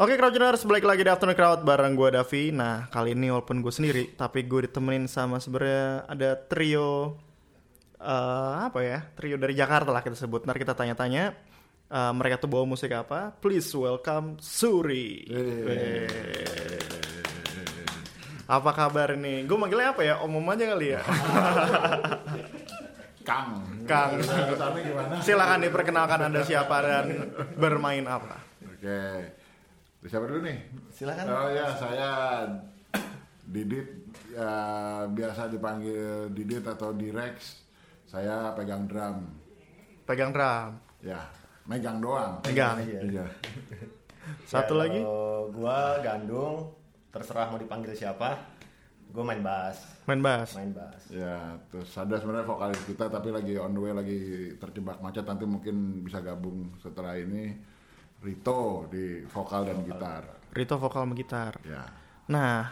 Oke Crowdgeners, balik lagi di Afternoon Crowd bareng gue Davi Nah kali ini walaupun gue sendiri Tapi gue ditemenin sama sebenarnya ada trio eh Apa ya, trio dari Jakarta lah kita sebut Ntar kita tanya-tanya eh, Mereka tuh bawa musik apa Please welcome Suri. Apa kabar nih? Gue manggilnya apa ya? Om-om aja kali ya Kang. Kang? Silahkan diperkenalkan anda siapa dan bermain apa Oke. Siapa dulu nih? Silakan. Oh ya, saya Didit ya, biasa dipanggil Didit atau Direx. Saya pegang drum. Pegang drum Ya, megang doang. Pegang Iya. Satu Ya, lagi gua gandung, terserah mau dipanggil siapa. Gua main bass, Main bass main bass. Ya, terus ada sebenarnya vokalis kita tapi lagi on the way lagi terjebak macet nanti mungkin bisa gabung setelah ini Rito di vokal dan gitar. Rito vokal sama gitar Ya. Nah,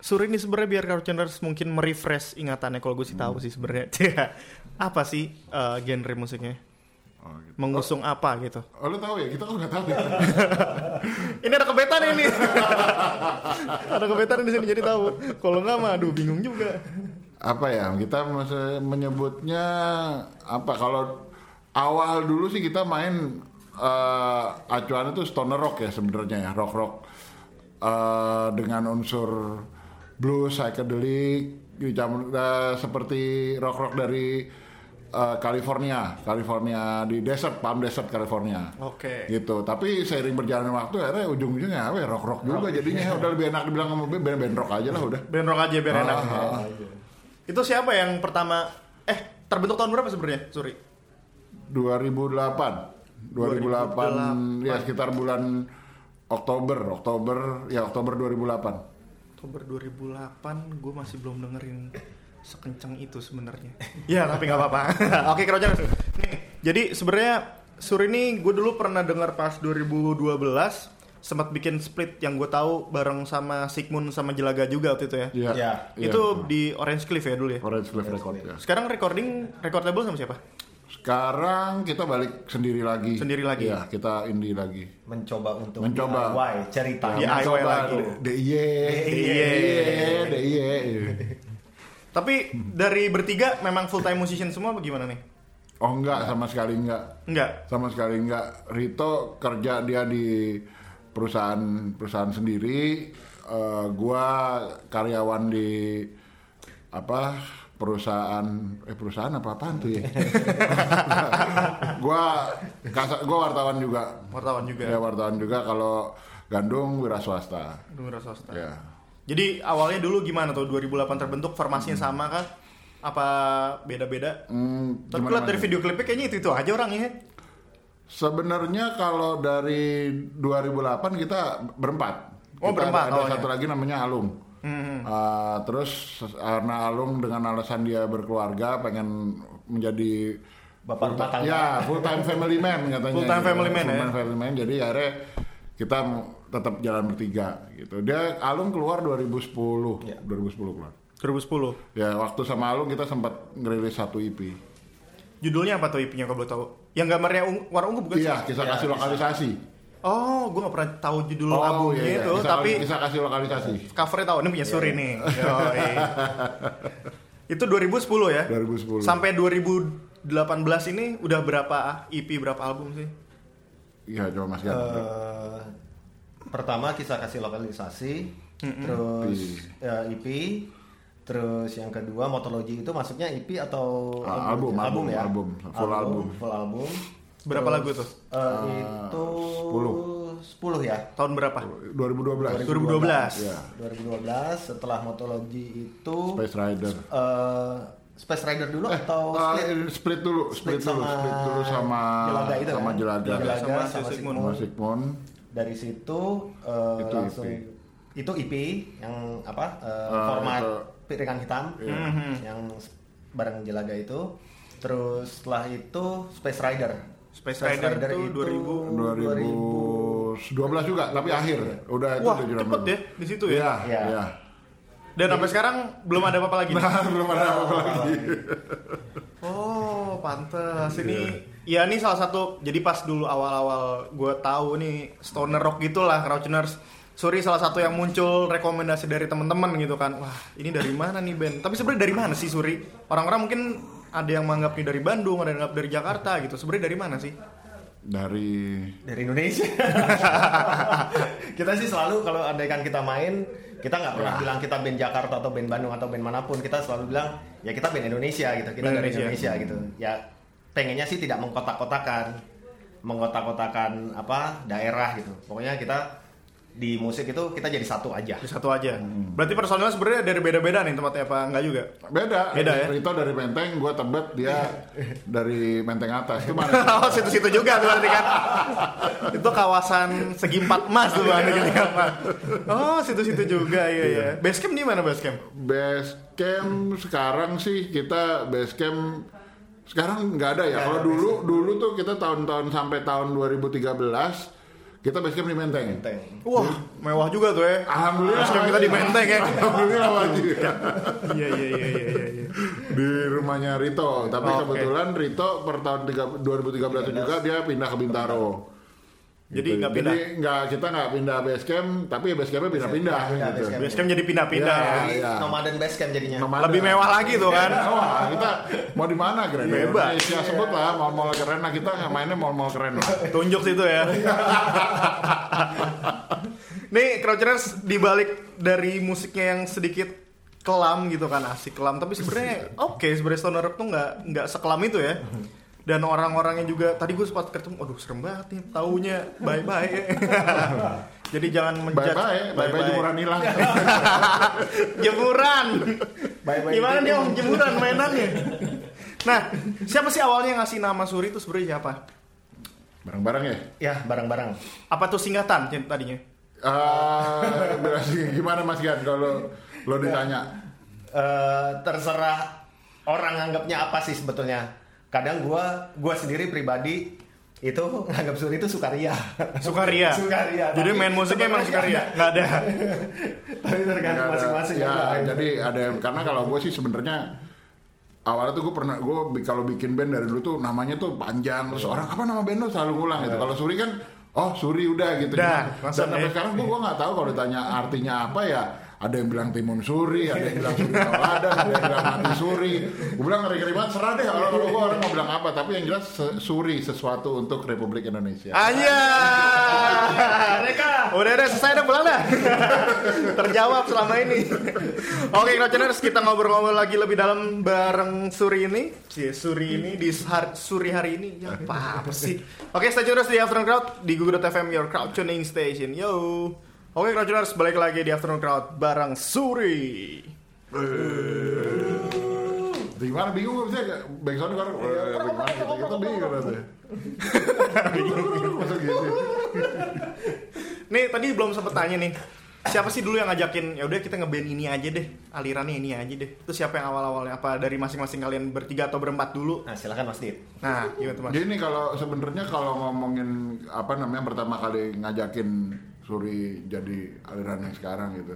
Suri ini sebenarnya biar Crowdchurners mungkin merefresh ingatannya kalau gue sih tahu sih sebenarnya. apa sih eh, genre musiknya? Oh, gitu. Mengusung apa gitu? Oh, lu tahu ya? Kita kan nggak tahu ya. Ini ada kebetan ini. ada kebetan di sini jadi tahu. Kalau nggak mah aduh bingung juga. apa ya kita menyebutnya apa kalau awal dulu sih kita main eh acuan itu stoner rock ya sebenarnya ya rock rock Eh, dengan unsur blues psychedelic dicampur eh, seperti rock rock dari eh, California California di desert Palm Desert California Oke. gitu tapi seiring berjalannya waktu akhirnya ujung-ujungnya apa ya rock rock juga jadinya udah lebih enak dibilang sama band band rock aja lah udah Band rock aja biar enak. Ah, ah. Itu siapa yang pertama eh terbentuk tahun berapa sebenarnya? Suri. 2008 2008 ya sekitar bulan Oktober Oktober ya Oktober 2008 Oktober 2008 gue masih belum dengerin sekencang itu sebenarnya. ya tapi nggak apa-apa. Oke Crowdchurners. Nih, jadi sebenarnya Suri ini gue dulu pernah dengar pas 2012 sempat bikin split yang gue tahu bareng sama Sigmund sama Jelaga juga waktu itu ya. Iya. Iya. itu di Orange Cliff ya dulu ya. Orange Cliff Record ya. Sekarang recording record label sama siapa? Sekarang kita balik sendiri lagi. Sendiri lagi. Ya, kita indie lagi. Mencoba untuk Mencoba. DIY, cerita. DIY Mencoba lagi. DIY. DIY. DIY. Tapi dari bertiga memang full time musician semua apa gimana nih? Oh enggak, sama sekali enggak. Enggak. Sama sekali enggak. Rito kerja dia di perusahaan perusahaan sendiri. Eh, gua karyawan di apa perusahaan eh perusahaan apa apaan tuh ya? gua kasa, gua wartawan juga. Wartawan juga. Ya wartawan juga kalau Gandung wira swasta. Dengar swasta. Ya. Jadi awalnya dulu gimana tuh 2008 terbentuk formasinya sama kan? Apa beda-beda? Hmm, Tapi lihat dari video klipnya kayaknya itu itu aja orangnya. Sebenarnya kalau dari 2008 kita berempat. Oh, Kita berempat, Ada oh, satu ya. lagi namanya Alung. Hmm. Uh, terus karena Alung dengan alasan dia berkeluarga pengen menjadi Bapak rumah tangga. ya full time family man katanya. Full time family man, Full ya. time family man. Jadi akhirnya kita tetap jalan bertiga gitu. Dia Alung keluar 2010, Ya. 2010 keluar. 2010. Ya waktu sama Alung kita sempat ngerilis satu EP. Judulnya apa tuh IP-nya kalau boleh tahu? Yang gambarnya ungu, warna ungu bukan Iya, sih? kisah Iya, kasih lokalisasi. Oh, gue gak pernah tahu judul albumnya iya, iya. itu, Kisah- tapi kisah kasih lokalisasi. covernya tahu ini punya Iya, Suri nih. Yoi. itu 2010 ya? 2010. Sampai 2018 ini udah berapa EP berapa album sih? Iya, coba Mas Gan. Eh, pertama kisah kasih lokalisasi, terus ya, EP, terus yang kedua motologi itu masuknya EP atau Ah, album, album, ya? album, full album. full album. Berapa Terus, lagu tuh? eh, itu 10. 10 ya. Tahun berapa? 2012. 2012. Iya. 2012 setelah motologi itu Space Rider. eh, Space Rider dulu atau Ah, split? split dulu, split, Split dulu, sama split dulu sama Jelaga itu sama kan? Jelaga. Jelaga Sama sama, si Sigmund. Sigmund. Sama Sigmund. Dari situ eh, Itu langsung EP. itu EP yang apa eh, Ah, format itu. piringan hitam Iya. Mhm. yang bareng Jelaga itu. Terus setelah itu Space Rider. Space Rider itu 2000. 2012 juga, tapi akhir. Udah itu Wah, udah jalan cepet dulu. ya di situ ya. Iya, Iya. iya. Dan sampai sekarang belum ada apa-apa lagi. Nah, belum ada apa lagi. Oh, pantas. Ini Ya ini salah satu jadi pas dulu awal-awal gue tahu nih stoner rock gitulah Crouchers. Sorry salah satu yang muncul rekomendasi dari teman-teman gitu kan. Wah, ini dari mana nih band? Tapi sebenarnya dari mana sih Suri? Orang-orang mungkin ada yang menganggap ini dari Bandung, ada yang menganggap dari Jakarta gitu. Sebenarnya dari mana sih? Dari dari Indonesia. kita sih selalu kalau andaikan kita main, kita nggak pernah bilang kita band Jakarta atau band Bandung atau band mana pun. Kita selalu bilang ya kita band Indonesia gitu. Kita Band dari Indonesia. Indonesia gitu. Ya pengennya sih tidak mengkotak-kotakan, mengkotak-kotakan apa daerah gitu. Pokoknya kita di musik itu kita jadi satu aja. Di satu aja. Berarti personalnya sebenarnya dari beda-beda nih tempatnya apa enggak juga? beda. Beda ya? Rito dari Menteng, gue Tebet, dia dari Menteng atas. Itu mana? oh, situ-situ juga tuh berarti kan. itu kawasan segi empat emas tuh Bang, gitu kan. Oh, situ-situ juga iya ya. Basecamp di mana basecamp? Base camp sekarang sih kita base camp sekarang nggak ada ya. Kalau dulu dulu tuh kita tahun-tahun sampai tahun 2013 kita base camp di Menteng. Menteng. Wah, mewah juga tuh ya. Alhamdulillah Basecamp kita di Menteng ya. Alhamdulillah wajib. Iya iya iya iya iya. iya. di rumahnya Rito. Tapi Oke. kebetulan Rito per tahun tiga- 2013 juga dia pindah ke Bintaro. Jadi Gitu. nggak pindah. Jadi nggak kita nggak pindah base camp, tapi base campnya pindah-pindah. Pindah gitu. base camp. Basecamp jadi pindah-pindah Ya, ya. Iya. nomaden base camp jadinya. Nomada. Lebih mewah lagi tuh kan. Wah, kita mau di mana keren? Bebas. Indonesia sebut lah mall-mall keren. Nah kita mainnya mall-mall keren lah. Tunjuk situ ya. Nih, Crouchers dibalik dari musiknya yang sedikit kelam gitu kan asik kelam tapi sebenarnya oke sebenarnya stoner rock tuh nggak nggak sekelam itu ya dan orang-orangnya juga tadi gue sempat ketemu aduh serem banget nih taunya bye bye jadi jangan menjudge Bye-bye, bye-bye jemuran hilang. jemuran Bye-bye gimana gitu. dia om jemuran mainannya nah siapa sih awalnya ngasih nama Suri itu sebenarnya siapa Bareng-bareng ya? Ya barang-barang. apa tuh singkatan tadinya berarti gimana Mas Gan kalau lo ditanya? Eh, terserah orang nganggapnya apa sih sebetulnya. Kadang gua gua sendiri pribadi itu nganggap Suri itu sukaria. Sukaria. Sukaria. Jadi main musiknya emang sukaria. Nggak ada. Tapi tergantung masing-masing ya, aja. jadi ada yang karena kalau gue sih sebenarnya awalnya tuh gue pernah gue kalau bikin band dari dulu tuh namanya tuh panjang terus orang apa nama band lo selalu ngulang gitu kalau Suri kan oh Suri udah gitu Udah, langsung dan sampai ya. sekarang gue gue nggak tahu kalau ditanya artinya apa ya ada yang bilang timun suri, ada yang bilang suri tauladan, ada yang bilang mati suri. Gue bilang ngeri ngeri banget, serah deh kalau kalau gue orang mau bilang apa, tapi yang jelas se- suri sesuatu untuk Republik Indonesia. Aja. Mereka. Udah udah selesai dah pulang dah. Terjawab selama ini. Oke, Crowdtuners, kita ngobrol-ngobrol lagi lebih dalam bareng Suri ini. Si Suri ini di har- Suri hari ini. Ya apa, apa sih? Oke, stay tune terus di Afternoon Crowd di Google.fm your crowd tuning station. Yo. Oke, Crowdtuners, balik lagi di Afternoon Crowd bareng Suri. Gimana bingung gak bisa backsound kan eh, gimana gitu kita bingung kan Masa gitu Nih, tadi belum sempet tanya nih. Siapa sih dulu yang ngajakin ya udah kita ngeband ini aja deh, alirannya ini aja deh. Itu siapa yang awal-awalnya apa dari masing-masing kalian bertiga atau berempat dulu? Nah silakan Mas Dit. Nah, gimana tuh Mas? Gini kalau sebenarnya kalau ngomongin apa namanya pertama kali ngajakin Suri jadi aliran yang sekarang gitu.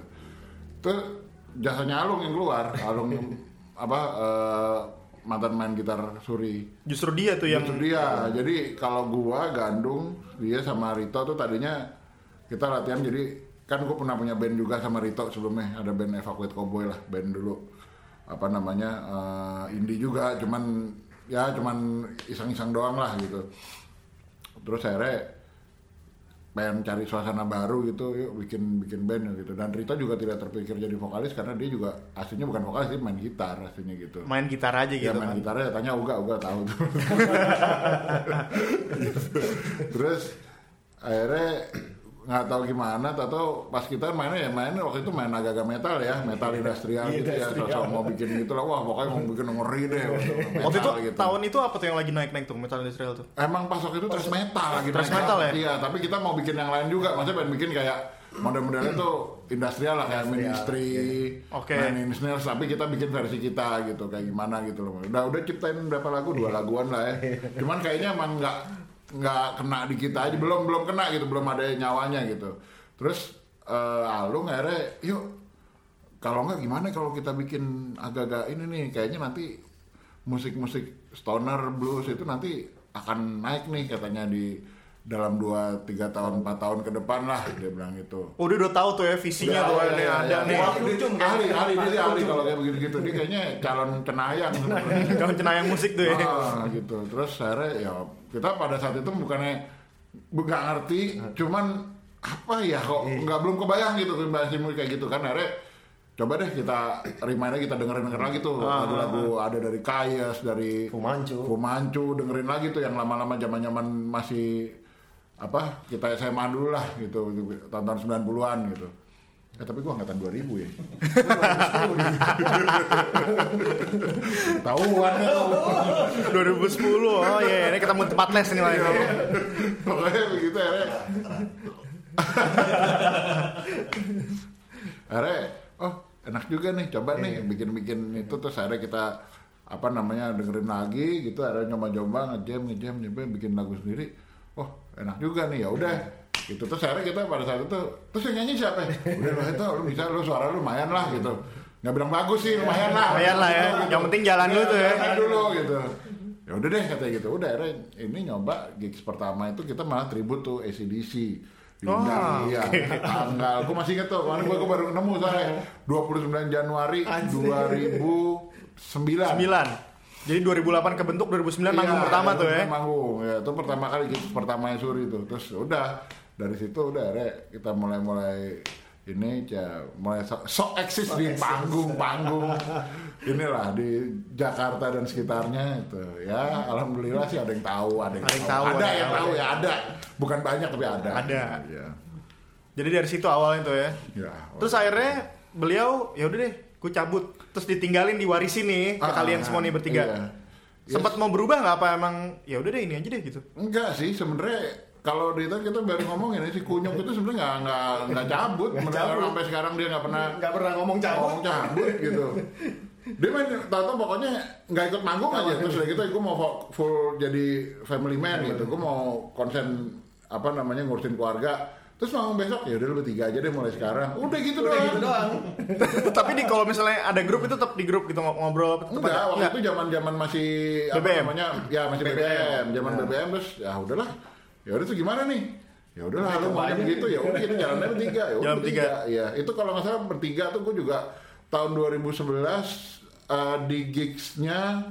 Tuh jasanya Alung yang keluar, Alung apa eh, mantan main gitar Suri. Justru dia tuh yang Itu dia. Jadi kalau gua Gandung, dia sama Rito tuh tadinya kita latihan jadi kan gua pernah punya band juga sama Rito sebelumnya ada band Evacuate Cowboy lah band dulu apa namanya eh, indie juga cuman ya cuman iseng-iseng doang lah gitu terus akhirnya pengen cari suasana baru gitu yuk bikin bikin band gitu. Dan Rito juga tidak terpikir jadi vokalis karena dia juga aslinya bukan vokalis dia main gitar aslinya gitu. Main gitar aja ya gitu main kan. gitarnya tanya Uga Uga tahu tuh. Terus akhirnya nggak tahu gimana atau pas kita mainnya ya mainnya waktu itu main agak-agak metal ya metal industrial gitu ya sosok mau bikin gitu lah wah pokoknya mau bikin ngeri deh Waktu itu gitu. tahun itu apa tuh yang lagi naik-naik tuh metal industrial tuh? Emang pas waktu itu thrash metal lagi Thrash metal ya? Iya, tapi kita mau bikin yang lain juga. Maksudnya pengen bikin kayak model-modelnya tuh industrial lah kayak ministry, Inch Nails, tapi kita bikin versi kita gitu kayak gimana gitu loh. Udah udah ciptain berapa lagu? Dua laguan lah ya. Cuman kayaknya emang nggak nggak kena di kita aja belum belum kena gitu belum ada nyawanya gitu. Terus eh, Alung akhirnya yuk kalau nggak gimana kalau kita bikin agak-agak ini nih kayaknya nanti musik-musik stoner blues itu nanti akan naik nih katanya di dalam 2 3 tahun 4 tahun ke depan lah dia bilang gitu. Oh, dia udah tahu tuh ya visinya tuh Ya, ini ya, ada ya. nih. Ini ahli, ahli dia ahli kalau kayak begitu-gitu. Dia kayaknya calon cenayang. Jangan cenayang musik tuh ya. Ah, gitu. Terus akhirnya ya kita pada saat itu bukannya nggak ngerti, cuman apa ya kok nggak belum kebayang gitu bahasa kayak gitu kan akhirnya coba deh kita remind lagi kita dengerin dengerin lagi tuh lagu-lagu ada dari Kayas dari Fu Manchu. Fu Manchu dengerin lagi tuh yang lama-lama zaman-zaman masih apa kita SMA dulu lah gitu tahun-tahun 90-an gitu. Eh tapi gua angkatan 2000 ya. Tahuan ya. 2010. Oh iya, ini ketemu tempat les nih Mas. Pokoknya begitu akhirnya. akhirnya, oh enak juga nih, coba nih bikin-bikin itu terus akhirnya kita apa namanya dengerin lagi gitu akhirnya nyoba-nyoba ngejam ngejam nyoba bikin lagu sendiri oh enak juga nih ya udah. Gitu. Terus akhirnya kita pada saat itu terus yang nyanyi siapa? Udah lo itu lu bisa lu suara lu lumayan lah gitu. Nggak bilang bagus sih lumayan lah. Lumayan lah ya. Yang penting jalan dulu tuh ya. jalan dulu gitu. Ya udah deh katanya gitu. Udah akhirnya ini nyoba gigs pertama itu kita malah tribut tuh ACDC Diundang, Oh, iya, tanggal, gue masih inget tuh, kemarin gue baru nemu soalnya. 29 Januari 2009 9. Jadi 2008 kebentuk 2009 manggung Iya, pertama tuh ya. Manggung, ya itu pertama kali gigs pertama Suri itu, terus udah dari situ udah akhirnya kita mulai-mulai ini ya mulai sok so eksis di panggung-panggung. Inilah di Jakarta dan sekitarnya itu. Ya alhamdulillah sih ada yang tahu ada yang, Ada yang tahu, tahu, ada yang tahu ya ada. Bukan banyak tapi ada. Ada. ya, Jadi dari situ awalnya tuh ya. ya. Terus akhirnya beliau ya udah deh, gue cabut. Terus ditinggalin diwarisin nih ke Ah, kalian semua nih bertiga. iya. Sempat mau berubah nggak apa emang ya udah deh ini aja deh gitu. Enggak sih sebenarnya kalau di itu kita baru ngomongin si kunyuk itu sebenarnya nggak nggak nggak cabut, Bener, sampai sekarang dia nggak pernah Nggak pernah ngomong cabut. ngomong cabut gitu. Dia main tahu pokoknya nggak ikut manggung aja terus udah gitu gue mau full jadi family man gitu, gue mau konsen apa namanya ngurusin keluarga. Terus manggung besok ya udah lu bertiga aja deh mulai sekarang. Udah gitu Udah doang. gitu doang. Tapi di kalau misalnya ada grup itu tetap di grup gitu ngob- ngobrol tetap Enggak, ada- waktu itu zaman-zaman masih apa BBM. namanya? Ya masih BBM, zaman BBM terus ya udahlah. Ya udah tuh gimana nih? Ya udahlah lu mau begitu ya udah kita jalannya bertiga ya udah bertiga. Ya, itu kalau nggak salah bertiga tuh gue juga tahun 2011 eh, di gigsnya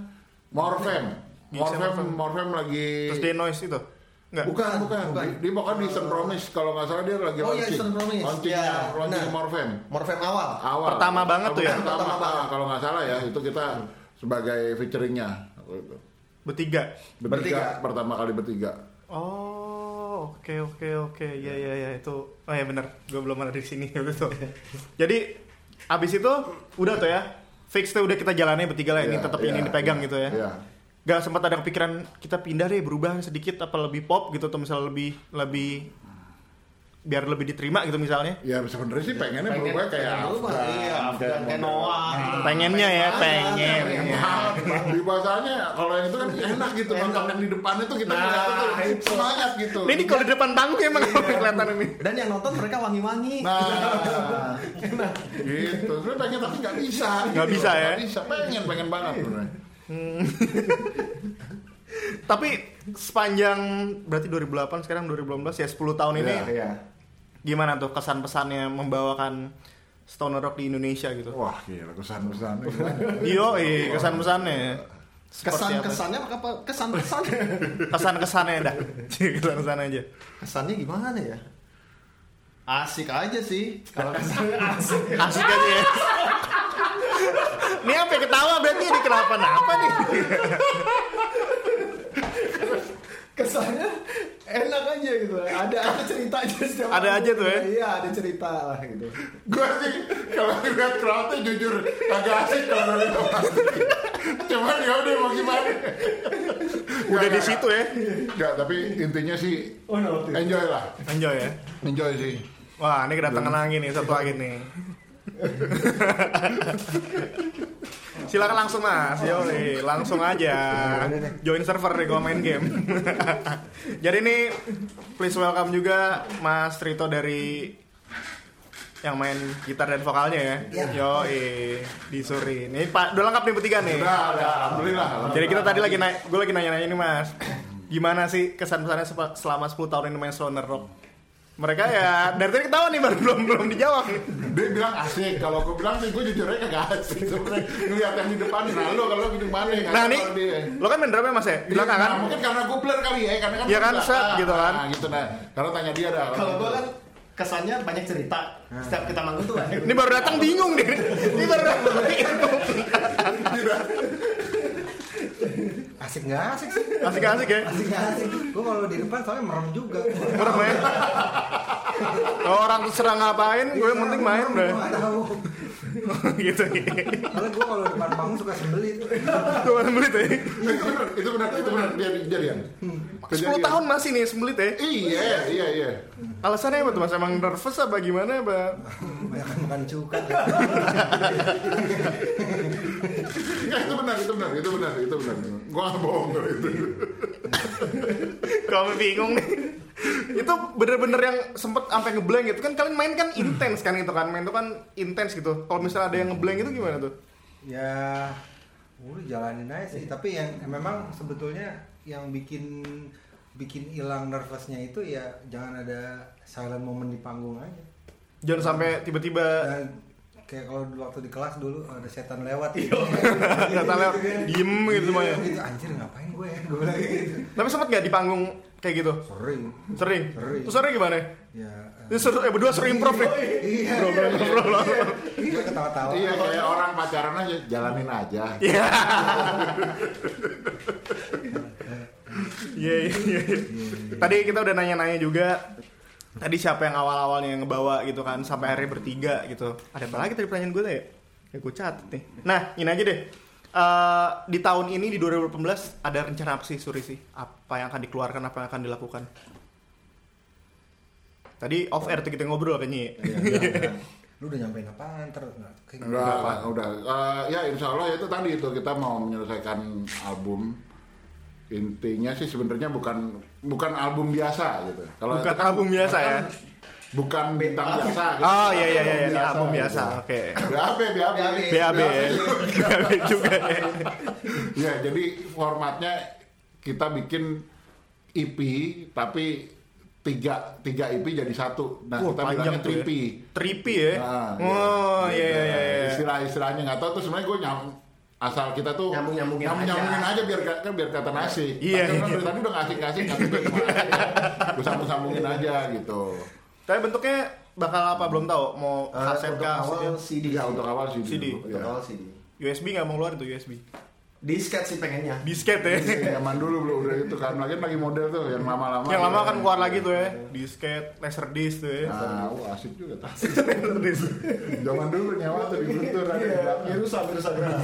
Morfem. Morfem, Morfem lagi Terus day noise itu. Enggak. Bukan, bukan. bukan. Di, di pokoknya di Eastern Promise kalau nggak salah dia lagi Oh, iya, launching. Eastern Promise. Launchingnya, Iya, launching benar. Morfem Morfem awal. awal Pertama banget tuh ya? pertama, Pertama banget. kalau nggak salah ya itu kita sebagai featuringnya Bertiga. bertiga, Bertiga. pertama kali bertiga Oh, oke oke oke. Ya ya ya itu. Oh ya benar. Gue belum ada di sini betul. Jadi abis itu udah tuh ya. Fix tuh udah kita jalannya bertiga lah ini Iya, tetap iya, ini dipegang iya, gitu ya. iya. Gak sempat ada kepikiran kita pindah deh berubah sedikit apa lebih pop gitu atau misalnya lebih lebih biar lebih diterima gitu misalnya. ya sebenarnya sih pengennya Pengen- berubah kayak pengen berubah, Afgan, iya, Afgan, kayak Noah. Pengennya ya, pengen. Mahal. di bahasanya kalau yang itu kan enak gitu nonton yang di depan itu kita Nah, itu itu. semangat gitu Ini kalau di depan panggung emang kelihatan ini. Dan yang nonton mereka wangi-wangi. nah gitu sebenarnya pengen tapi nggak bisa Nggak gitu. bisa ya? Nggak bisa pengen pengen banget sebenarnya Tapi sepanjang berarti 2008 sekarang 2018 ya 10 tahun ini Iya. Iya. gimana tuh kesan-pesannya membawakan stoner rock di Indonesia gitu? wah gila kesan-kesannya gimana Yo, eh, kesan-pesannya. Seperti apa? Kesan-kesannya apa? Kesan-kesannya. Kesan-kesannya dah. Kesan-kesannya aja. Kesannya gimana ya? Asik aja sih. Kalau kesannya asik. Asik aja ya. Ini apa ketawa berarti ini kenapa-napa nih? Kesannya enak aja gitu. Ada ada ceritanya setiap Ada aja tuh ya? Iya, ada cerita lah gitu. gue sih kalau lihat crowdnya jujur agak asik kalau tempat cuman ya udah mau gimana Udah di situ ya. Enggak, tapi intinya sih Oh, no. enjoy lah Enjoy ya. enjoy sih Wah, ini kedatangan lagi nih satu lagi nih. Silakan langsung mas, yo langsung aja join server nih gua main game. Jadi ini please welcome juga Mas Trito dari yang main gitar dan vokalnya ya. Yo, di Suri. Ini Pak, udah lengkap nih bertiga nih. udah udah alhamdulillah Jadi kita tadi lagi naik, gue lagi nanya-nanya ini mas. gimana sih kesan-kesannya selama 10 tahun ini main Stoner Rock? Mereka ya dari tadi ketawa nih baru belum belum dijawab. Dia bilang asik, kalau gue bilang sih gue jujur aja kagak asik sebenarnya ngeliat yang di depan, nah lo kalau di mana ya Nah nih, lo kan main drumnya mas ya? Di belakang kan? Nah, mungkin karena gue blur kali ya, karena kan Iya gua kan, set, ah, gitu kan. Nah, gitu nah. Karena tanya dia dah. Kalau gue kan kesannya banyak cerita. Setiap kita manggung tuh. Ini baru datang bingung nih. Ini baru datang bingung. Asik nggak asik sih? Asik-asik ya. Asik nggak asik? Gue kalau di depan soalnya merem juga. Merem ya. Kalau orang serang ngapain, gue yang penting main udah. gitu. Soalnya gue kalau depan panggung suka sembelit. Tuh sembelit ya. itu benar, itu benar, itu benar dia kejadian. 10 tahun masih nih sembelit ya. Iya, iya, iya. Alasannya apa tuh mas? Emang nervous apa gimana? Apa? Banyak makan cuka. Enggak, itu benar, itu benar, itu benar, itu benar. Gua nggak bohong kalau itu. Kamu bingung nih. Itu bener-bener yang sempet sampai ngeblank gitu. Kan kalian main kan intens kan gitu kan. Main itu kan intens gitu. Kalau misalnya ada yang ngeblank itu gimana tuh? Ya, udah jalanin aja sih. Tapi yang memang sebetulnya yang bikin bikin hilang nervousnya itu ya jangan ada silent moment di panggung aja. jangan sampai tiba-tiba Dan kayak kalau waktu di kelas dulu ada setan lewat. Iya. Setan lewat, diem gitu semuanya. Gitu, anjir ngapain gue? Ya gue bilang gitu. Tapi sempet gak di panggung kayak gitu sering sering Sering. terus sering gimana ya Ini seru, eh, berdua seru improv ya iya iya ketawa-tawa Iya, kayak orang pacaran aja, jalanin aja. Iya. Iya, iya, iya. Tadi kita udah nanya-nanya juga. Tadi siapa yang awal-awalnya yang ngebawa gitu kan sampai akhirnya bertiga gitu. Ada apa lagi tadi pertanyaan gue tuh ya? Ya gue catat nih. Nah, ini aja deh. Eh, di tahun ini di 2018 ada rencana apa sih Suri sih? Apa yang akan dikeluarkan, apa yang akan dilakukan? Tadi off air tuh kita ngobrol kayaknya. ya. lu udah nyampein apaan terus nggak kayak. Udah, udah. Eh, ya insya Allah itu tadi itu kita mau menyelesaikan album. Intinya sih sebenarnya bukan bukan album biasa gitu. Kalau Bukan kan- album biasa ya? Bukan bintang biasa. gitu. Oh iya iya iya, ini Biasa, album biasa. Oke. BAB, BAB. BAB ya. BAB juga ya. Ya, jadi formatnya kita bikin EP tapi tiga tiga EP jadi satu. Nah, Wah, kita bilangnya ya. tripi. Tripi ya. Nah, oh iya iya iya. iya. Istilah-istilahnya nggak tahu tuh sebenarnya gue nyam asal kita tuh Nyambung-nyambungin nyambung-nyambungin aja. aja. biar kan biar kata nasi. Iya, Tapi kan iya. dari tadi udah ngasih-ngasih ngasih gue sambung-sambungin aja gitu. Tapi bentuknya bakal apa belum tahu. Mau Eh, kaset untuk kah? awal CD. Ya untuk awal CD. dulu, Untuk ya. awal CD. USB nggak mau keluar itu USB. Disket sih pengennya. Disket ya. Zaman dulu belum udah itu kan lagi lagi model tuh yang lama-lama. Yang lama kan keluar lagi tuh ya. Disket, laser disc tuh ya. Nah, wah, asik juga tuh. Laser disc. Zaman dulu nyawa tuh di Guntur ada di belakang. Virusa gerah.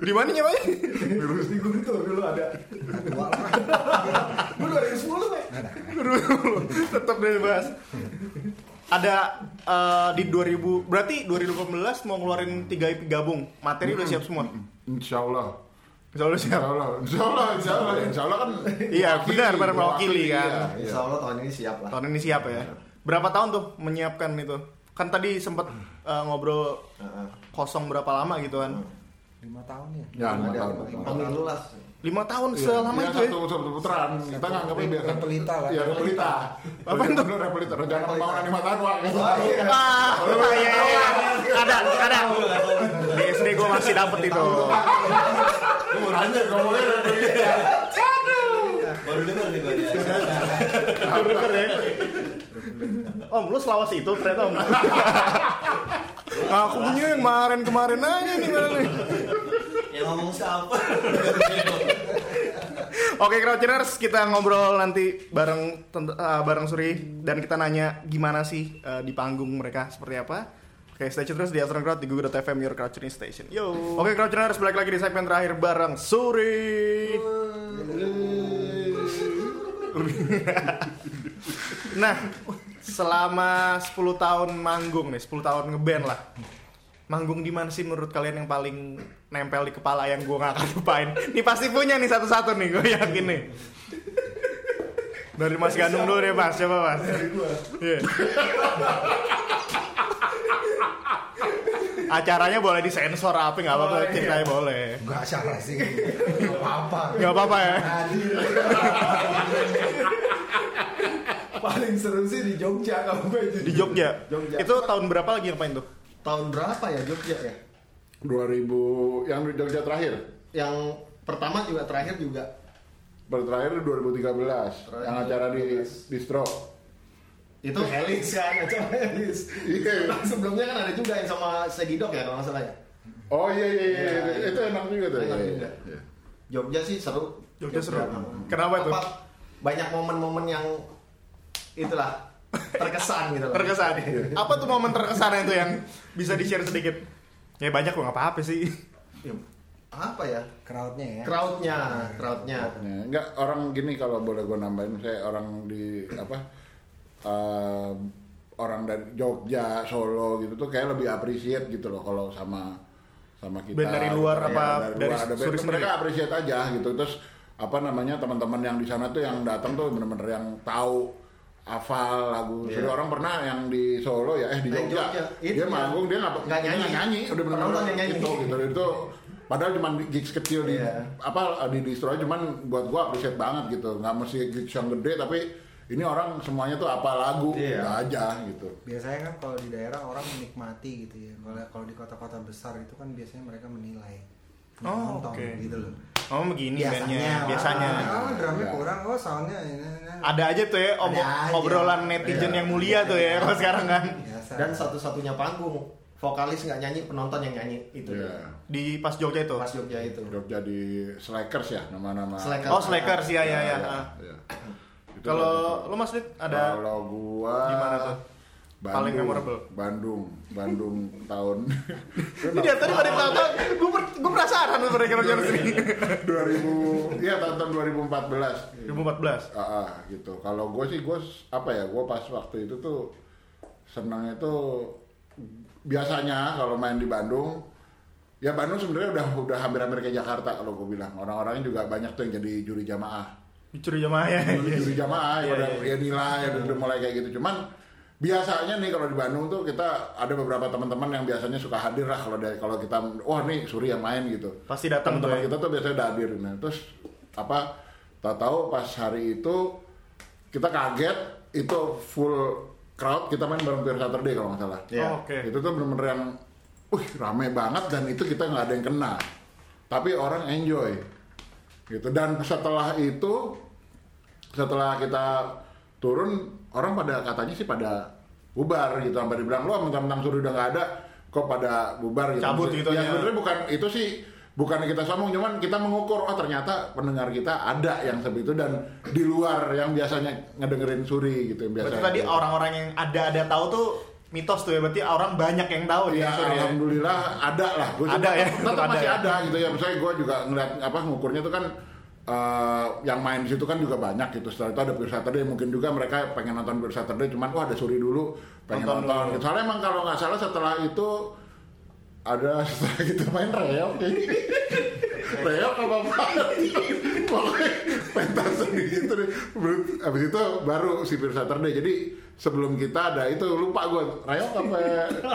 Di mana nyamanya? Di Guntur dulu ada. Lah. Gue 2010 Pak. Tetap dari bahas. Ada eh, di 2000 berarti 2018 mau ngeluarin 3 EP gabung. Materi udah siap semua. Insya Allah. Insya Allah siap. Insya Allah, Insya Allah, Insya Allah, Insya Allah kan. Iya, benar, benar, mewakili kan. iya, iya. Insya Allah tahun ini siap lah. Tahun ini siap ya. Berapa tahun tuh menyiapkan itu? Kan tadi sempet eh, ngobrol Heeh. kosong berapa lama gitu kan? lima tahun ya Ya, lima tahun. Pemilu lah. Lima tahun Iya, selama iya, itu ya? satu, satu putaran. Kita nganggapnya biasa. Repelita lah. Iya, repelita. Apa itu? Dulu repelita. Rencana pembangunan lima tahun, Wak. Ah, iya, iya, iya. ada, ada. Di SD gue masih dapet itu. Lu mau nanya, ngomongnya repelita. Baru dengar nih gue. Baru denger ya. Om, lu selawas itu ternyata om. Aku punya yang kemarin-kemarin aja nih mana nih. Yang ngomong siapa? Oke, Crouchers, kita ngobrol nanti bareng eh, bareng Suri dan kita nanya gimana sih eh, di panggung mereka seperti apa. Oke, stay tune terus di Astron Crowd di Google.fm Your Crouching Station. Yo. Oke, Crouchers, balik lagi di segmen terakhir bareng Suri. Nah, selama 10 tahun manggung nih, 10 tahun ngeband lah. Manggung di mana sih menurut kalian yang paling nempel di kepala yang gue gak akan lupain? Nih pasti punya nih satu-satu nih, gue yakin nih. Dari Mas Gandung dulu deh Mas, coba Mas. Dari gue. Acaranya boleh disensor apa nggak apa-apa Oh, iya. ceritanya boleh. Gak salah sih. Gak apa-apa. Nggak apa-apa ya. Adil. Paling seru sih di Jogja kalau gue jadi. Di Jogja. Jogja. Itu tahun berapa lagi ngapain tuh? Tahun berapa ya Jogja ya? 2000 yang di Jogja terakhir. Yang pertama juga terakhir juga Baru terakhir 2013 yang acara di distro. itu Helis kan acara Helis. Iya. Nah, sebelumnya kan ada juga yang sama Segidok ya kalau nggak salah ya. Oh iya iya iya, Iya, iya. itu enak juga tuh. Enak Iya, juga. iya. Jogja sih seru. Jogja seru. Kenapa tuh? Banyak momen-momen yang itulah terkesan gitu. loh. Terkesan. Apa tuh momen terkesan itu yang bisa di-share sedikit? Ya banyak kok nggak apa-apa sih. Ya, apa ya? Crowdnya ya. Crowdnya, crowdnya. Ya, enggak orang gini kalau boleh gue nambahin saya orang di apa eh, orang dari Jogja Solo gitu tuh kayak lebih appreciate gitu loh kalau sama sama kita Band dari luar gitu. apa Ya, dari luar Suri sendiri? mereka appreciate aja gitu terus apa namanya teman-teman yang di sana tuh yang datang tuh bener-bener yang tahu hafal lagu Iya. Jadi orang pernah yang di Solo ya eh di Jogja, Jogja. Dia ya. manggung dia nggak nyanyi. nggak nyanyi udah yang nyanyi. gitu gitu itu padahal cuma gigs kecil di Iya. apa di distro aja, cuman buat gua appreciate banget gitu nggak mesti gigs yang gede tapi ini orang semuanya tuh apa lagu Iya. udah aja gitu Biasanya kan kalau di daerah orang menikmati gitu ya. Kalau kalau di kota-kota besar itu kan biasanya mereka menilai. Oh, Nonton oke. gitu loh. Oh begini bandnya biasanya. Oh, drumnya Ya. kurang. Oh, soundnya ini. ini. Ada aja tuh ya Ada aja. obrolan netizen Iya. yang mulia tuh ya kalau sekarang kan. Biasa. Dan satu-satunya panggung vokalis nggak nyanyi, penonton yang nyanyi itu. Iya. Di pas Jogja itu. Pas Jogja itu. Jogja di Slackers ya nama-nama Slackers. Oh Slackers ya ya ya. Iya, iya. Itu Kalau lo Mas Dit ada kalau gua di mana tuh? Bandung, Paling memorable? Bandung Bandung tahun Ini dia tadi pada tahu gue gue penasaran tuh mereka kerja sini. 2000 iya tahun tahun 2014 2014. Ah, ah, gitu. Kalau gue sih gue apa ya? Gue pas waktu itu tuh senangnya tuh biasanya kalau main di Bandung ya Bandung sebenarnya udah udah hampir-hampir kayak Jakarta kalau gue bilang orang-orangnya juga banyak tuh yang jadi juri jamaah Dicuri jamaah ya. juri, juri jamaah Iya, ya udah iya. ya nilai ya udah mulai kayak gitu cuman biasanya nih kalau di Bandung tuh kita ada beberapa teman-teman yang biasanya suka hadir lah kalau dari kalau kita wah nih Suri yang main gitu Pasti datang teman-teman ya. kita tuh biasanya udah hadir nah terus apa tahu-tahu pas hari itu kita kaget itu full crowd kita main bareng Pure Saturday kalau nggak salah Iya. Oh, Oke. itu tuh bener-bener yang wih rame banget dan itu kita nggak ada yang kena tapi orang enjoy gitu dan setelah itu setelah kita turun orang pada katanya sih pada bubar gitu sampai dibilang lo mentang-mentang suruh udah nggak ada kok pada bubar gitu Cabut gitu ya ya. sebenarnya bukan itu sih bukan kita sombong cuman kita mengukur oh ternyata pendengar kita ada yang seperti itu dan di luar yang biasanya ngedengerin suri gitu yang biasa Berarti tadi orang-orang yang ada-ada tahu tuh mitos tuh ya. Berarti orang banyak yang tahu Ya, ya. sorry ya. alhamdulillah ada lah. Gua Ada ya, tetap, tetap ada masih ya. ada gitu ya. Misalnya gue juga ngeliat apa ngukurnya tuh kan eh, yang main di situ kan juga banyak gitu. Setelah itu ada Pure Saturday, mungkin juga mereka pengen nonton Pure Saturday, cuman wah ada suri dulu, pengen Nonton nonton. dulu. Gitu. Soalnya emang kalau nggak salah setelah itu ada setelah kita main reok reok apa apa pokoknya pentasan gitu deh Belum- abis itu baru si Pure Saturday jadi sebelum kita ada itu lupa gue reok apa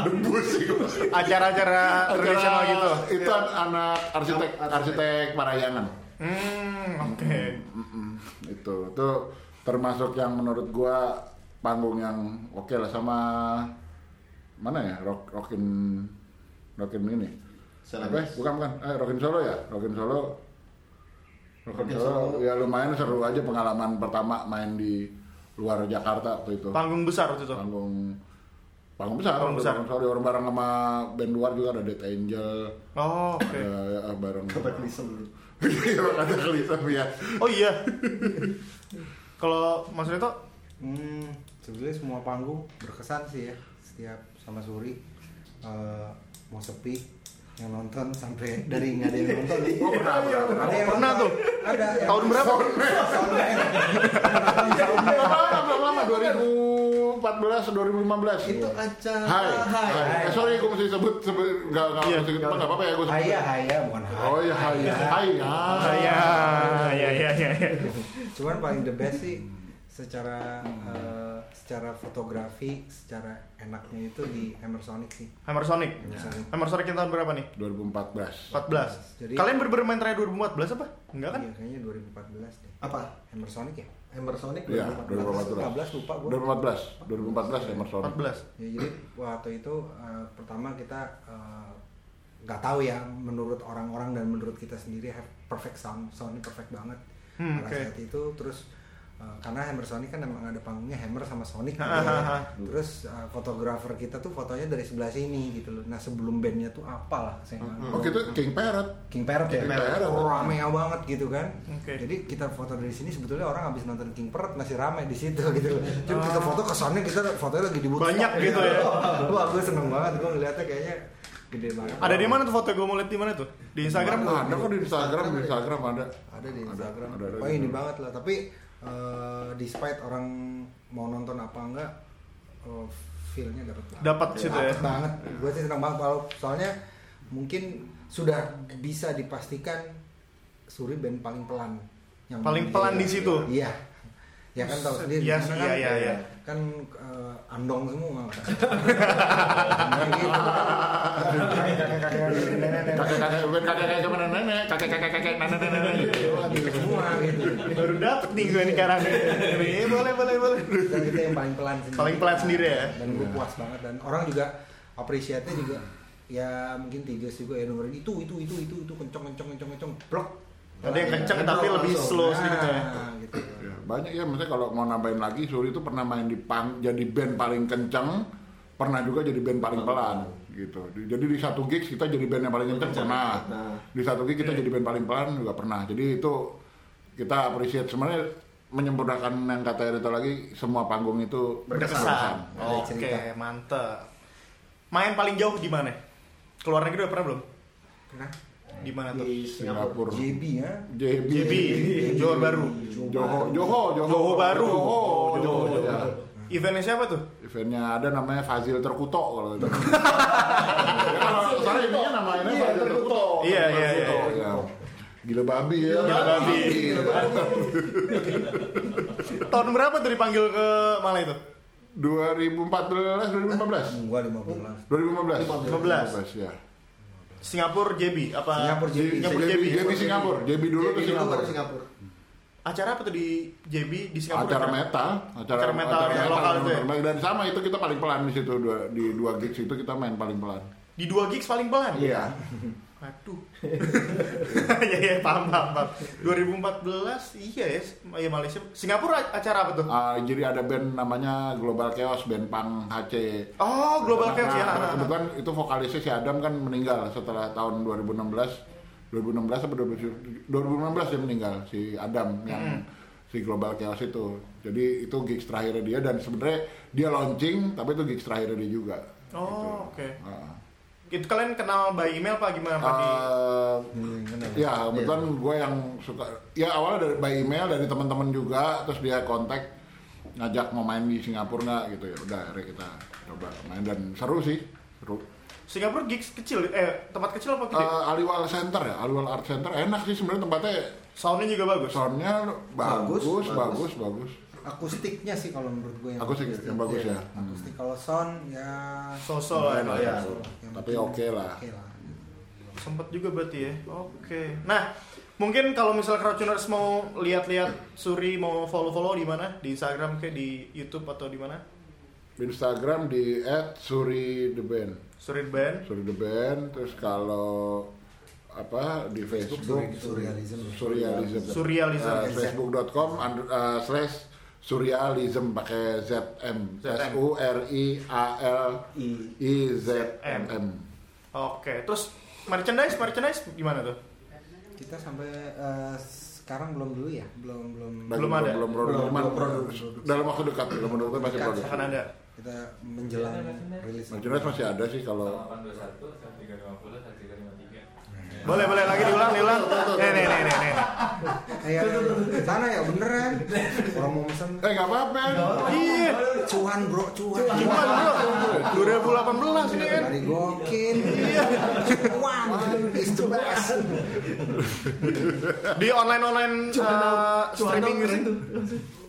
debus sih. Acara-acara tradisional gitu. Itu anak arsitek arsitek Parayangan. Hmm, oke. Mm-mm, itu itu termasuk yang menurut gua panggung yang oke lah sama mana ya rock rockin rockin ini apa ya? bukan bukan eh, rockin Solo ya rockin Solo rockin Solo, Solo. ya lumayan seru aja pengalaman pertama main di luar Jakarta waktu itu Panggung besar waktu itu. panggung panggung besar Panggung besar. Rockin Solo orang bareng sama band luar juga ada Dead Angel Oh, oke. ada ya, bareng Cataclysm dulu. Iya, ya Oh iya. Kalau Mas Reto Hmm, sebenarnya semua panggung berkesan sih ya. Setiap sama Suri eh, mau sepi yang nonton sampai dari nggak ada yang nonton. Oh, pernah, pernah, Ada yang Pernah nonton. tuh? Ada. tahun berapa? Berapa lama, berapa lama? 2014, 2015 Itu acara Hai, Hai. hai. Eh, sorry, gue mesti sebut, sebut nggak nggak Iya. mesti nggak apa-apa ya gue sebut. Haya, haya bukan haya. Oh iya, hai, hai, ya, ya, ya, ya, ya. Cuman paling the best sih secara eh, secara fotografi secara enaknya itu di Hammersonic sih Hammer Sonic. Hammersonic. Hammer Sonic yang tahun berapa nih? 2014 14. Jadi- Kalian baru main terakhir 2014 apa? Enggak kan? Iya, kayaknya 2014 deh Apa? Hammersonic ya Emersonic Iya, 2014. 2014 lupa gue 2014 2014 Emerson 14. ya jadi waktu itu eh, pertama kita eh, nggak tahu ya menurut orang-orang dan menurut kita sendiri have perfect sound soundnya perfect banget Hmm, pada saat itu terus eh, karena Hammer Sonic kan emang ada panggungnya Hammer sama Sonic gitu Hahaha. ya. terus eh, fotografer kita tuh fotonya dari sebelah sini gitu loh nah sebelum bandnya tuh apalah saya nggak Oh gitu King Parrot King Parrot ya, King Parrot. Oh, rame banget gitu kan. Oke. Jadi kita foto dari sini sebetulnya orang habis nonton King Parrot masih rame di situ gitu loh. Cuma kita foto kesannya kita fotonya lagi di Woodstock. Banyak gitu ya. Wah, gue seneng banget gue ngeliatnya kayaknya gede banget. Ada di mana tuh foto gue mau lihat di mana tuh? Di Instagram ada kok di Instagram di Instagram ada Ada di Instagram. ada, ada, Wah ada. ini banget lah. Tapi eh, despite orang mau nonton apa enggak, eh, feel-nya dapat banget. Dapat situ ya. Banget. Gue sih senang banget kalau soalnya mungkin sudah bisa dipastikan Suri band paling pelan. Yang Paling pelan di situ. Iya. Ya kan tahu sendiri. Iya di sana sih, iya, iya, iya. Kan eh, andong semua. Kayak gitu. Baru dapet nih gue nih. Nih, boleh boleh boleh. Dan kita yang paling pelan sendiri. Paling pelan sendiri ya? Dan gue puas banget dan orang juga appreciate-nya juga ya mungkin tiga juga ya dengerin itu itu itu itu itu kenceng kenceng kenceng kenceng blok Ada yang kenceng Blok tapi lebih langsung. slow sedikit ya. Nah, gitu. Ya, banyak ya misalnya kalau mau nambahin lagi Suri itu pernah main di pang jadi band paling kenceng pernah juga jadi band paling pelan gitu Di- jadi di satu gigs kita jadi band yang paling kenceng pernah Nah. di satu gigs kita jadi band paling pelan juga pernah jadi itu kita appreciate sebenarnya menyempurnakan yang kata Rita lagi semua panggung itu Berkesan. Ada Oke, cerita. mantep. Main paling jauh di mana? Keluar negeri udah pernah belum? Pernah? Di mana tuh? Di Singapura JB ya JB JB, Johor Baru. Johor Johor Johor Johor Baru. Johor Johor, Johor, Johor. ya. Eventnya siapa tuh? Eventnya ada namanya Fazil Terkuto kalau itu. Kalau soalnya ininya namanya Fazil Terkuto. Iya, iya, iya, iya. ya. Gila babi ya. Gila babi. Tahun berapa tuh dipanggil ke Malah itu? 2014 2015 gua 15 2015 15. 2015 ya. Singapura JB apa? Singapura JB. Singapura JB, JB. JB Singapura, JB dulu tuh dulu Singapura. Singapura. Acara apa tuh di JB di Singapura? Acara metal, acara, Acara metal lokal itu ya? Dan sama itu kita paling pelan di situ dua, di dua gigs itu kita main paling pelan. Di dua gigs paling pelan. Iya. Aduh. ya ya paham paham. paham. 2014 iya ya, ya Malaysia. Singapura acara apa tuh? Ah, jadi ada band namanya Global Chaos, band punk HC. Oh, Global Nah, Chaos ya. nah, kebetulan itu vokalisnya si Adam kan meninggal setelah tahun 2016 2016 apa 2017 2016 dia meninggal si Adam yang si Global Chaos itu jadi itu gigs terakhirnya dia dan sebenarnya dia launching tapi itu gigs terakhirnya dia juga Oh, oke. Ah. Itu kalian kenal by email apa gimana Pak? di Eh, Hmm, kenal. ya kebetulan gue yang suka ya awalnya dari by email dari teman-teman juga terus dia kontak ngajak mau main di Singapura nggak gitu ya udah akhirnya kita coba main dan seru sih seru Singapura gigs kecil eh tempat kecil apa gede? Eh, Aliwal Center ya, Aliwal Art Center enak sih sebenarnya tempatnya Soundnya juga bagus. soundnya bagus, Bagus, bagus, bagus. bagus. Akustiknya sih kalau menurut gue yang Akustik yang bagus ya. Hmm. akustik kalau sound ya Sosok lah ya. yang Tapi oke lah. oke lah Sempet juga berarti ya. Oke. Nah, mungkin kalau misal Crowdtuners mau lihat-lihat Suri mau follow-follow di mana? Di Instagram kayak di YouTube atau di mana? Di Instagram di @suri_the_band. Suri Band. Suri the Band. Terus kalau apa di Facebook, surrealism Surrealism. Surrealism. Eh, Facebook.com and- eh, slash Surrealism pakai ZM. ZM. S U R I A L I Z M. Oke. Terus merchandise, merchandise gimana tuh? kita sampai eh, sekarang belum dulu ya belum belum Belum ada? belum produk, Belum, cuman belum produk. dalam waktu dekat belum produk masih Dekat, produk. Akan ada. kita menjelang rilis Merchandise masih ada sih kalau 821 1350 1353 Boleh, boleh lagi diulang, diulang. Nih, nih, nih, nih, nih. Eh, ya, ya, ya. sana ya beneran orang mau pesen eh nggak apa-apa Iya. cuan bro cuan Cuman bro, 2018 ini kan. dari gokil Iya. cuan is the best Di online-online uh, streaming music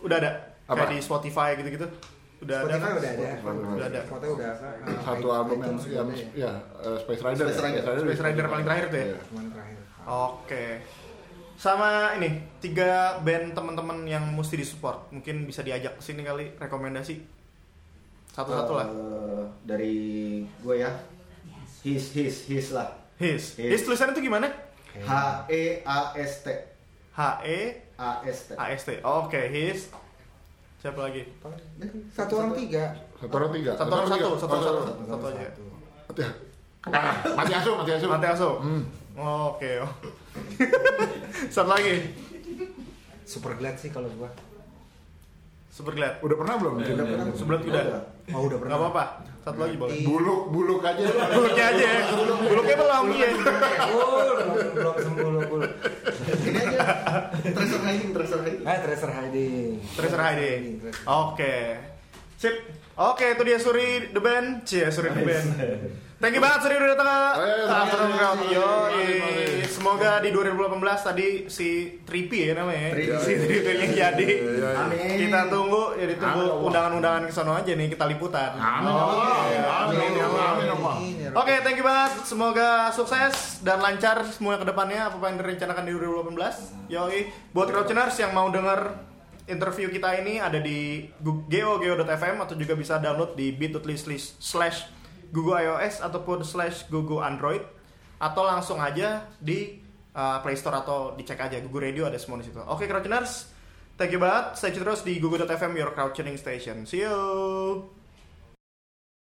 udah ada. Apa? Kayak di Spotify gitu-gitu. Udah ada kan? udah ada. Udah ada. Spotify udah eh, Satu album yang, iTunes yang ada ya. ya eh, Space Rider. Space ya? Rider. Space Rider paling terakhir tuh ya? Iya. Terakhir. Oke. Sama ini tiga band teman-teman yang mesti disupport. Mungkin bisa diajak ke sini kali rekomendasi. Satu-satu lah. Eh, dari gue ya. His his his lah. His. His. His tulisannya itu gimana? H E A S T H E A S T. A S T. Oke, his. Siapa lagi? Satu orang tiga. Satu orang tiga. Satu orang satu, satu orang satu. satu. Satu aja. Mati ya. Nah, mati asu, mati asu. Mate Aso. Hmm. Oke. oh. Satu lagi. Super glad sih kalau gua. Super Glad. Udah pernah belum? Udah pernah. Sebelah udah. Oh udah Gak pernah. apa-apa. Satu lagi boleh. Buluk, buluk aja. Buluknya aja ya. Buluknya belum iya. Oh, belum belum sembuh belum. Treasure hiding, treasure hiding. Ah, Tracer Hiding. Tracer Hiding. Oke. Sip. Oke, itu dia Suri The Band. Cie, Suri The Band. Thank you banget Suri udah datang ke Afternoon Crowd. Yo, semoga di 2018 tadi si Tripi ya namanya. ya. Tripi. Si Tripi yang jadi. Iya, iya, iya. Amin. Kita tunggu ya ditunggu undangan-undangan ke sono aja nih kita liputan. Amin, Oh. Amin, Amin, Oke, thank you banget. Semoga sukses dan lancar semua ke depannya apa yang direncanakan di 2018. Yoi, buat Crowdtuners yang mau denger interview kita ini ada di geo.geo.fm atau juga bisa download di bit.ly slash Google iOS ataupun slash Google Android atau langsung aja di uh, Play Store atau dicek aja Google Radio ada semua di situ. Oke, Crowdtuners, thank you banget. Stay terus di google.fm your crowd tuning station. See you.